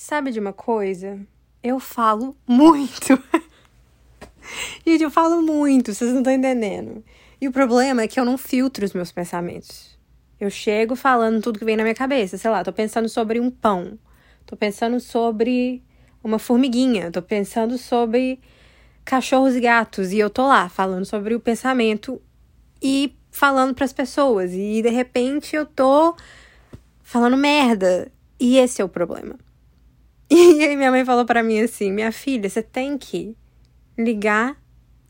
Sabe de uma coisa? Eu falo muito. Gente, eu falo muito, vocês não estão entendendo. E o problema é que eu não filtro os meus pensamentos. Eu chego falando tudo que vem na minha cabeça. Sei lá, tô pensando sobre um pão. Tô pensando sobre uma formiguinha. Tô pensando sobre cachorros e gatos. E eu tô lá falando sobre o pensamento e falando para as pessoas. E de repente eu tô falando merda. E esse é o problema. E aí minha mãe falou para mim assim: "Minha filha, você tem que ligar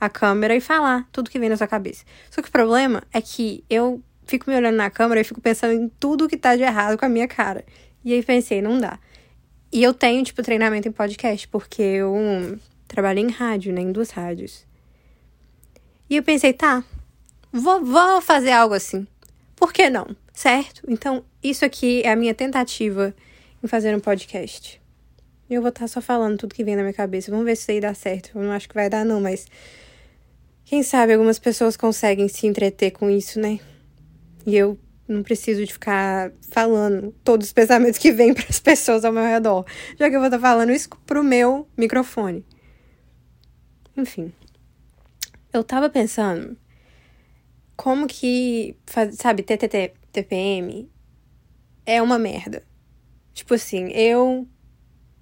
a câmera e falar tudo que vem na sua cabeça". Só que o problema é que eu fico me olhando na câmera e fico pensando em tudo que tá de errado com a minha cara. E aí pensei, não dá. E eu tenho, tipo, treinamento em podcast, porque eu trabalhei em rádio, né? Em duas rádios. E eu pensei, tá, vou, vou fazer algo assim. Por que não? Certo? Então, isso aqui é a minha tentativa em fazer um podcast. Eu vou estar tá só falando tudo que vem na minha cabeça. Vamos ver se isso aí dá certo. Eu não acho que vai dar, não, mas. Quem sabe algumas pessoas conseguem se entreter com isso, né? E eu não preciso de ficar falando todos os pensamentos que vêm para as pessoas ao meu redor, já que eu vou estar tá falando isso pro meu microfone. Enfim. Eu tava pensando como que, sabe, TTT, TPM é uma merda. Tipo assim, eu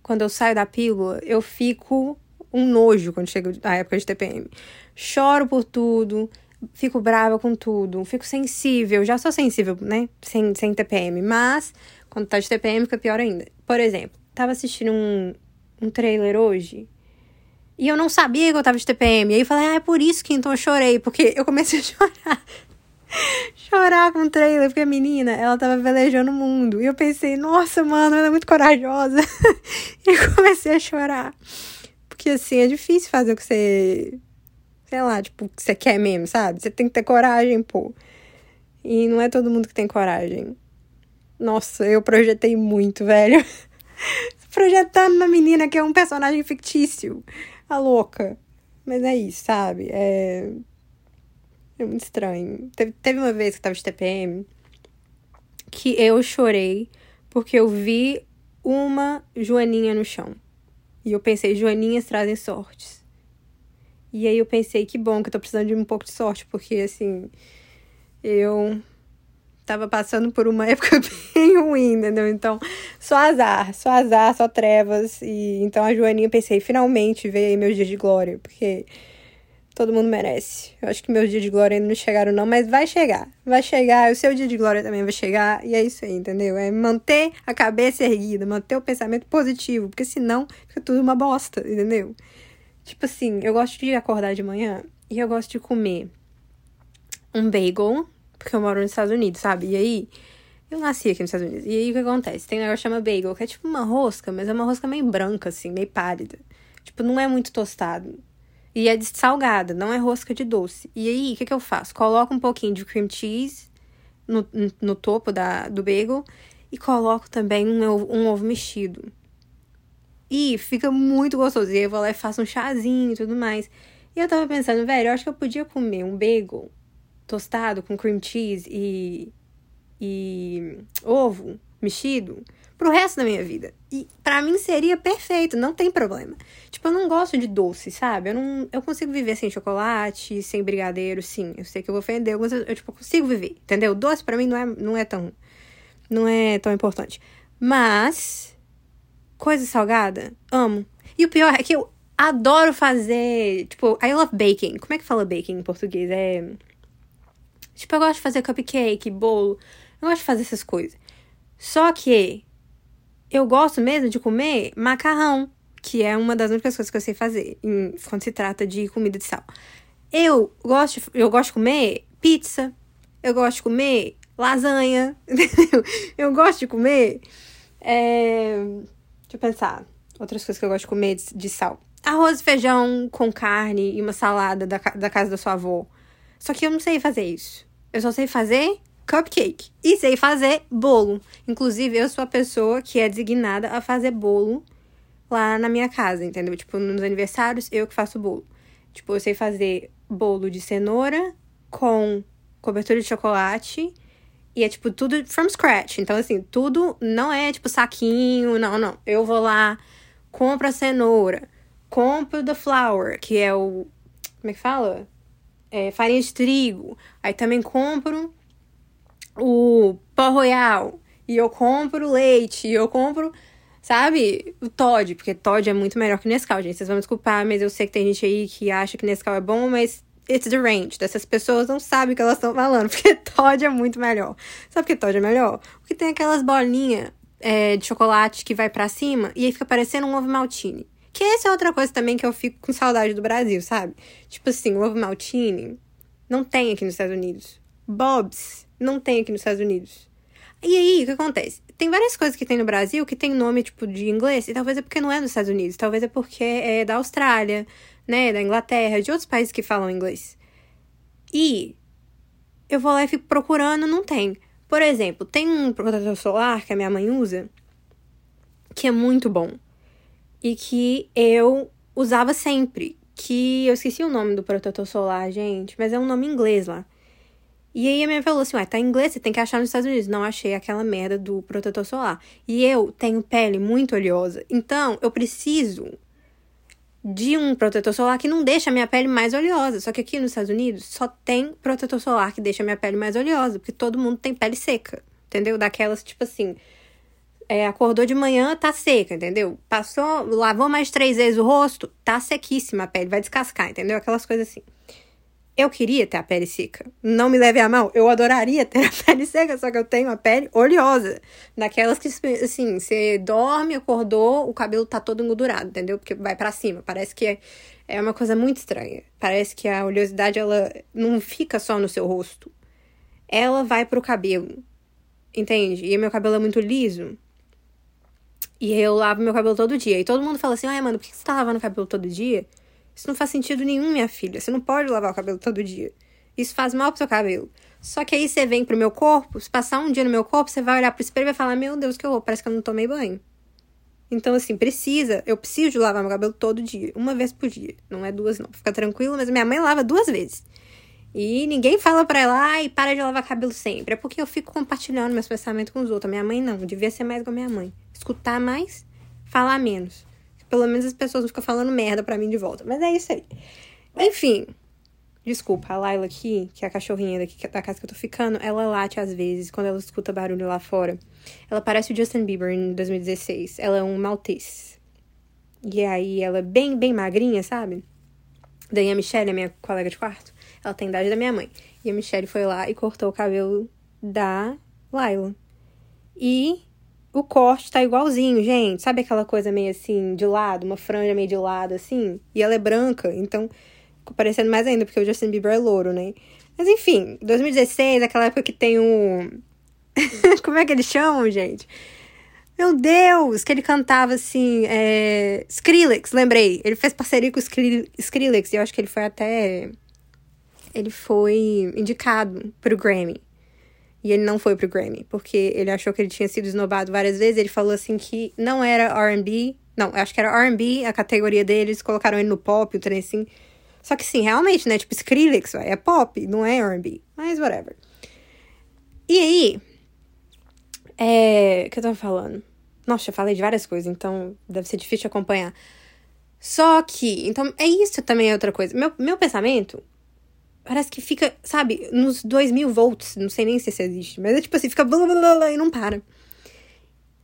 quando eu saio da pílula, eu fico um nojo quando chega a época de TPM. Choro por tudo, fico brava com tudo, fico sensível. Já sou sensível, né? Sem, sem TPM. Mas, quando tá de TPM, fica pior ainda. Por exemplo, tava assistindo um, um trailer hoje. E eu não sabia que eu tava de TPM. E aí eu falei, ah, é por isso que então eu chorei. Porque eu comecei a chorar chorar com o trailer, porque a menina, ela tava velejando o mundo. E eu pensei, nossa, mano, ela é muito corajosa. e comecei a chorar. Porque, assim, é difícil fazer o que você, sei lá, tipo, o que você quer mesmo, sabe? Você tem que ter coragem, pô. E não é todo mundo que tem coragem. Nossa, eu projetei muito, velho. Projetando uma menina que é um personagem fictício. A louca. Mas é isso, sabe? É é muito estranho. Teve, teve uma vez que eu tava de TPM que eu chorei porque eu vi uma joaninha no chão. E eu pensei, joaninhas trazem sortes. E aí eu pensei, que bom que eu tô precisando de um pouco de sorte, porque assim, eu tava passando por uma época bem ruim, entendeu? Então, só azar, só azar, só trevas. E então a Joaninha pensei, finalmente veio aí meus dias de glória, porque Todo mundo merece. Eu acho que meus dias de glória ainda não chegaram, não, mas vai chegar. Vai chegar, o seu dia de glória também vai chegar. E é isso aí, entendeu? É manter a cabeça erguida, manter o pensamento positivo, porque senão fica tudo uma bosta, entendeu? Tipo assim, eu gosto de acordar de manhã e eu gosto de comer um bagel, porque eu moro nos Estados Unidos, sabe? E aí, eu nasci aqui nos Estados Unidos. E aí o que acontece? Tem um negócio que chama bagel, que é tipo uma rosca, mas é uma rosca meio branca, assim, meio pálida. Tipo, não é muito tostado. E é de salgada, não é rosca de doce. E aí, o que, que eu faço? Coloco um pouquinho de cream cheese no, no topo da, do bagel e coloco também um ovo, um ovo mexido. E fica muito gostoso. E eu vou lá e faço um chazinho e tudo mais. E eu tava pensando, velho, eu acho que eu podia comer um bagel tostado com cream cheese e, e ovo mexido pro resto da minha vida. E para mim seria perfeito, não tem problema. Tipo, eu não gosto de doce, sabe? Eu não eu consigo viver sem chocolate, sem brigadeiro, sim. Eu sei que eu vou ofender, mas eu, eu tipo, consigo viver, entendeu? Doce para mim não é não é tão não é tão importante. Mas coisa salgada, amo. E o pior é que eu adoro fazer, tipo, I love baking. Como é que fala baking em português? É Tipo, eu gosto de fazer cupcake, bolo. Eu gosto de fazer essas coisas. Só que eu gosto mesmo de comer macarrão, que é uma das únicas coisas que eu sei fazer em, quando se trata de comida de sal. Eu gosto, eu gosto de comer pizza, eu gosto de comer lasanha? Eu gosto de comer. É... Deixa eu pensar. Outras coisas que eu gosto de comer de, de sal. Arroz e feijão com carne e uma salada da, da casa da sua avó. Só que eu não sei fazer isso. Eu só sei fazer cupcake. E sei fazer bolo. Inclusive, eu sou a pessoa que é designada a fazer bolo lá na minha casa, entendeu? Tipo, nos aniversários, eu que faço bolo. Tipo, eu sei fazer bolo de cenoura com cobertura de chocolate E é tipo tudo from scratch. Então, assim, tudo não é tipo saquinho, não, não. Eu vou lá, compro a cenoura, compro the flour, que é o. Como é que fala? É, farinha de trigo. Aí também compro o pó royal. E eu compro leite. E eu compro, sabe, o Todd. Porque Todd é muito melhor que Nescau, gente. Vocês vão me desculpar, mas eu sei que tem gente aí que acha que Nescau é bom, mas it's the range. Dessas pessoas não sabem o que elas estão falando. Porque Todd é muito melhor. Sabe por que Todd é melhor? Porque tem aquelas bolinhas é, de chocolate que vai para cima e aí fica parecendo um ovo maltine. Que essa é outra coisa também que eu fico com saudade do Brasil, sabe? Tipo assim, o ovo maltine não tem aqui nos Estados Unidos. Bob's não tem aqui nos Estados Unidos. E aí, o que acontece? Tem várias coisas que tem no Brasil que tem nome, tipo, de inglês, e talvez é porque não é nos Estados Unidos, talvez é porque é da Austrália, né, da Inglaterra, de outros países que falam inglês. E eu vou lá e fico procurando, não tem. Por exemplo, tem um protetor solar que a minha mãe usa, que é muito bom. E que eu usava sempre. Que eu esqueci o nome do protetor solar, gente, mas é um nome inglês lá. E aí a minha falou assim: ué, tá em inglês, você tem que achar nos Estados Unidos. Não achei aquela merda do protetor solar. E eu tenho pele muito oleosa. Então, eu preciso de um protetor solar que não deixa a minha pele mais oleosa. Só que aqui nos Estados Unidos só tem protetor solar que deixa a minha pele mais oleosa, porque todo mundo tem pele seca, entendeu? Daquelas, tipo assim, é, acordou de manhã, tá seca, entendeu? Passou, lavou mais três vezes o rosto, tá sequíssima a pele, vai descascar, entendeu? Aquelas coisas assim. Eu queria ter a pele seca. Não me leve a mão. Eu adoraria ter a pele seca, só que eu tenho a pele oleosa. Daquelas que, assim, você dorme, acordou, o cabelo tá todo engordurado, entendeu? Porque vai para cima. Parece que é, é uma coisa muito estranha. Parece que a oleosidade, ela não fica só no seu rosto. Ela vai pro cabelo. Entende? E meu cabelo é muito liso. E eu lavo meu cabelo todo dia. E todo mundo fala assim: ai, mano, por que você tá lavando o cabelo todo dia? Isso não faz sentido nenhum, minha filha. Você não pode lavar o cabelo todo dia. Isso faz mal pro seu cabelo. Só que aí você vem pro meu corpo, se passar um dia no meu corpo, você vai olhar pro espelho e vai falar: Meu Deus, que horror, parece que eu não tomei banho. Então, assim, precisa, eu preciso de lavar meu cabelo todo dia, uma vez por dia. Não é duas, não. Fica tranquilo, mas minha mãe lava duas vezes. E ninguém fala pra ela, ai, para de lavar cabelo sempre. É porque eu fico compartilhando meus pensamentos com os outros. A minha mãe não, devia ser mais com a minha mãe. Escutar mais, falar menos. Pelo menos as pessoas não ficam falando merda pra mim de volta. Mas é isso aí. Enfim. Desculpa, a Laila aqui, que é a cachorrinha daqui da casa que eu tô ficando, ela late às vezes quando ela escuta barulho lá fora. Ela parece o Justin Bieber em 2016. Ela é um maltês. E aí ela é bem, bem magrinha, sabe? Daí a Michelle, a minha colega de quarto, ela tem idade da minha mãe. E a Michelle foi lá e cortou o cabelo da Laila. E o corte tá igualzinho, gente. Sabe aquela coisa meio assim, de lado, uma franja meio de lado, assim? E ela é branca, então ficou parecendo mais ainda, porque o Justin Bieber é louro, né? Mas enfim, 2016, aquela época que tem um. Como é que eles chamam, gente? Meu Deus! Que ele cantava assim. É... Skrillex, lembrei. Ele fez parceria com o Skrillex e eu acho que ele foi até. Ele foi indicado pro Grammy. E ele não foi pro Grammy, porque ele achou que ele tinha sido esnobado várias vezes. Ele falou assim que não era RB. Não, acho que era RB, a categoria deles, colocaram ele no pop, o trem assim. Só que sim, realmente, né? Tipo, Skrillex, é pop, não é RB. Mas whatever. E aí. É. O que eu tava falando? Nossa, eu falei de várias coisas, então deve ser difícil acompanhar. Só que, então, é isso também é outra coisa. Meu, meu pensamento Parece que fica, sabe, nos 2000 volts. Não sei nem se isso existe. Mas é tipo assim, fica blá blá blá e não para.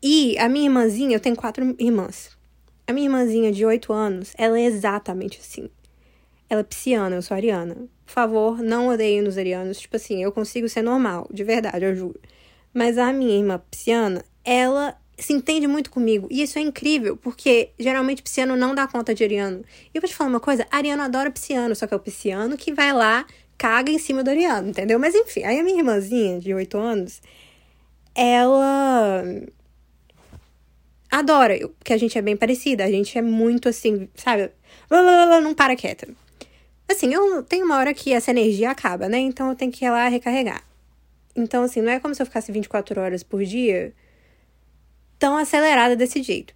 E a minha irmãzinha, eu tenho quatro irmãs. A minha irmãzinha de 8 anos, ela é exatamente assim. Ela é pisciana, eu sou ariana. Por favor, não odeiem os arianos. Tipo assim, eu consigo ser normal, de verdade, eu juro. Mas a minha irmã pisciana, ela se entende muito comigo. E isso é incrível, porque geralmente pisciano não dá conta de ariano. E eu vou te falar uma coisa: ariano adora pisciano, só que é o pisciano que vai lá, caga em cima do ariano, entendeu? Mas enfim, aí a minha irmãzinha de 8 anos, ela adora, porque a gente é bem parecida, a gente é muito assim, sabe? Não para quieta. Assim, eu tenho uma hora que essa energia acaba, né? Então eu tenho que ir lá recarregar. Então, assim, não é como se eu ficasse 24 horas por dia tão acelerada desse jeito.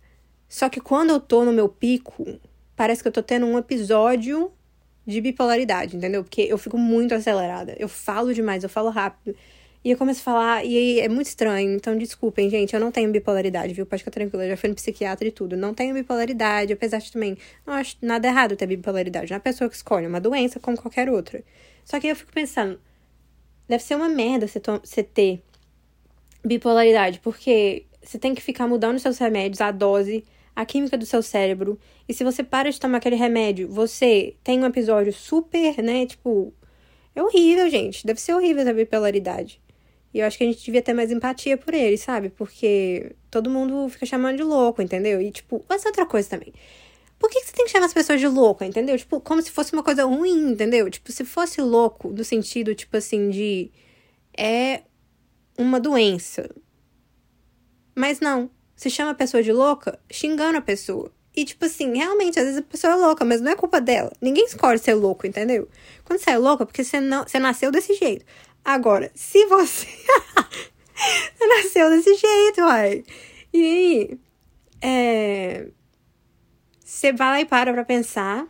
Só que quando eu tô no meu pico, parece que eu tô tendo um episódio de bipolaridade, entendeu? Porque eu fico muito acelerada. Eu falo demais, eu falo rápido. E eu começo a falar, e aí é muito estranho. Então, desculpem, gente, eu não tenho bipolaridade, viu? Pode ficar tranquila, eu já fui no psiquiatra e tudo. Não tenho bipolaridade, apesar de também. Não acho nada errado ter bipolaridade. Não é a pessoa que escolhe, é uma doença como qualquer outra. Só que eu fico pensando, deve ser uma merda você, ter bipolaridade, porque você tem que ficar mudando seus remédios, a dose, a química do seu cérebro. E se você para de tomar aquele remédio, você tem um episódio super, né? Tipo, é horrível, gente. Deve ser horrível essa bipolaridade. E eu acho que a gente devia ter mais empatia por ele, sabe? Porque todo mundo fica chamando de louco, entendeu? E, tipo, essa outra coisa também. Por que você tem que chamar as pessoas de louco, entendeu? Tipo, como se fosse uma coisa ruim, entendeu? Tipo, se fosse louco, no sentido, tipo assim, de. É uma doença. Mas não. Se chama a pessoa de louca xingando a pessoa. E, tipo assim, realmente, às vezes a pessoa é louca, mas não é culpa dela. Ninguém escolhe ser louco, entendeu? Quando você é louca, porque você, não, você nasceu desse jeito. Agora, se você. nasceu desse jeito, uai. E aí. É. Você vai lá e para pra pensar.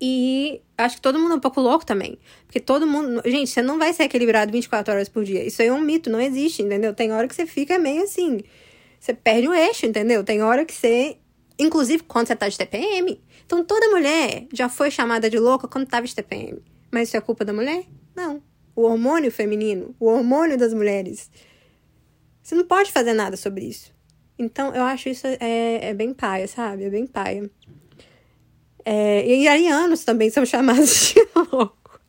E acho que todo mundo é um pouco louco também. Porque todo mundo. Gente, você não vai ser equilibrado 24 horas por dia. Isso aí é um mito, não existe, entendeu? Tem hora que você fica meio assim. Você perde o eixo, entendeu? Tem hora que você. Inclusive quando você tá de TPM. Então toda mulher já foi chamada de louca quando tava de TPM. Mas isso é culpa da mulher? Não. O hormônio feminino, o hormônio das mulheres. Você não pode fazer nada sobre isso. Então, eu acho isso é, é bem paia, sabe? É bem paia. É, e arianos também são chamados de louco.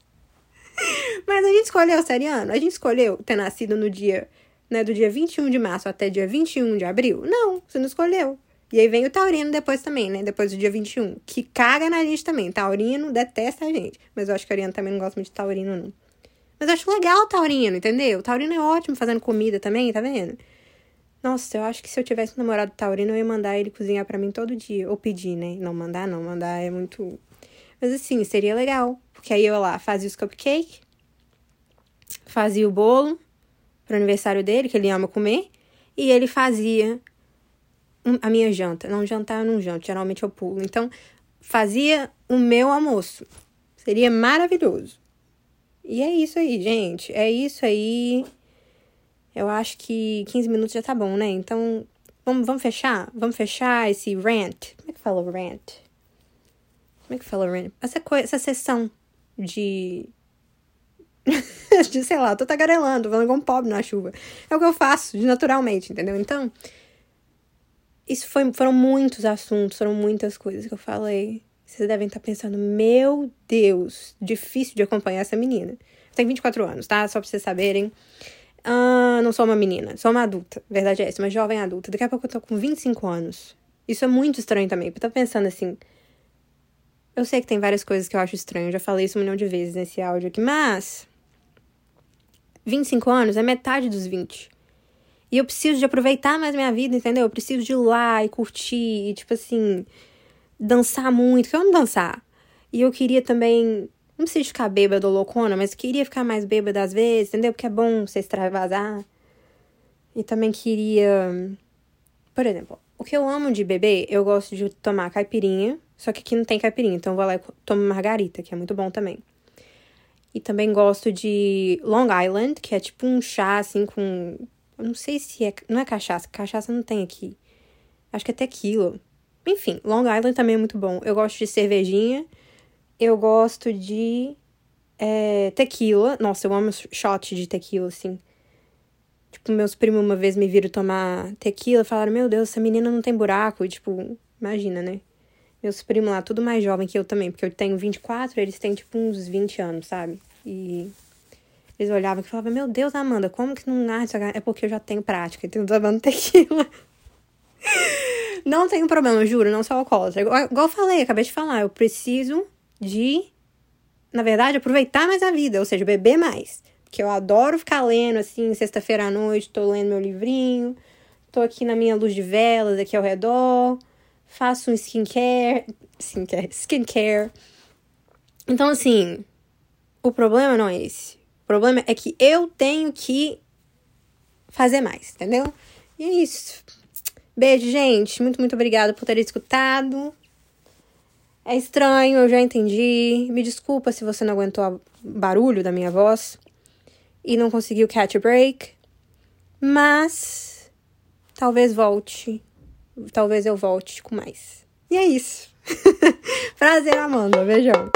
Mas a gente escolheu ser ariano? A gente escolheu ter nascido no dia, né, do dia 21 de março até dia 21 de abril? Não, você não escolheu. E aí vem o taurino depois também, né? Depois do dia 21. Que caga na gente também. Taurino detesta a gente. Mas eu acho que a Ariana também não gosta muito de taurino, não. Mas eu acho legal o taurino, entendeu? O taurino é ótimo fazendo comida também, tá vendo? Nossa, eu acho que se eu tivesse um namorado taurino, eu ia mandar ele cozinhar para mim todo dia. Ou pedir, né? Não mandar, não. Mandar é muito... Mas assim, seria legal. Porque aí eu lá fazia os cupcakes, fazia o bolo pro aniversário dele, que ele ama comer. E ele fazia a minha janta. Não jantar, eu não janto. Geralmente eu pulo. Então, fazia o meu almoço. Seria maravilhoso. E é isso aí, gente. É isso aí. Eu acho que 15 minutos já tá bom, né? Então, vamos, vamos fechar? Vamos fechar esse rant. Como é que fala rant? Como é que fala rant? Essa, essa sessão de. de, sei lá, tô tagarelando, falando como pobre na chuva. É o que eu faço, naturalmente, entendeu? Então, isso foi, foram muitos assuntos, foram muitas coisas que eu falei. Vocês devem estar pensando, meu Deus, difícil de acompanhar essa menina. Tem 24 anos, tá? Só pra vocês saberem. Ah, não sou uma menina, sou uma adulta. Verdade é essa, uma jovem adulta. Daqui a pouco eu tô com 25 anos. Isso é muito estranho também, porque eu tô pensando assim. Eu sei que tem várias coisas que eu acho estranho, eu já falei isso um milhão de vezes nesse áudio aqui, mas. 25 anos é metade dos 20. E eu preciso de aproveitar mais minha vida, entendeu? Eu preciso de ir lá e curtir, e, tipo assim, dançar muito, que eu amo dançar. E eu queria também, não preciso ficar bêbada ou loucona, mas queria ficar mais bêbada às vezes, entendeu? Porque é bom você extravasar. E também queria, por exemplo, o que eu amo de beber, eu gosto de tomar caipirinha, só que aqui não tem caipirinha, então eu vou lá e tomo margarita, que é muito bom também. E também gosto de Long Island, que é tipo um chá assim com eu não sei se é. Não é cachaça, cachaça não tem aqui. Acho que é tequila. Enfim, Long Island também é muito bom. Eu gosto de cervejinha. Eu gosto de é, tequila. Nossa, eu amo shot de tequila, assim. Tipo, meus primos uma vez me viram tomar tequila e falaram: Meu Deus, essa menina não tem buraco. E, tipo, imagina, né? Meus primos lá, tudo mais jovem que eu também, porque eu tenho 24, eles têm, tipo, uns 20 anos, sabe? E eles olhavam e falavam, meu Deus, Amanda, como que não nasce? É porque eu já tenho prática, então tomando tequila. não tenho problema, juro, não sou alcoólatra. Igual, eu falei, acabei de falar, eu preciso de, na verdade, aproveitar mais a vida, ou seja, beber mais. Porque eu adoro ficar lendo, assim, sexta-feira à noite, tô lendo meu livrinho, tô aqui na minha luz de velas aqui ao redor, faço um skincare, skincare, skincare. Então, assim, o problema não é esse. O problema é que eu tenho que fazer mais, entendeu? E é isso. Beijo, gente. Muito, muito obrigada por ter escutado. É estranho, eu já entendi. Me desculpa se você não aguentou o barulho da minha voz. e não conseguiu catch a break. Mas talvez volte. Talvez eu volte com mais. E é isso. Prazer, Amanda. Beijão.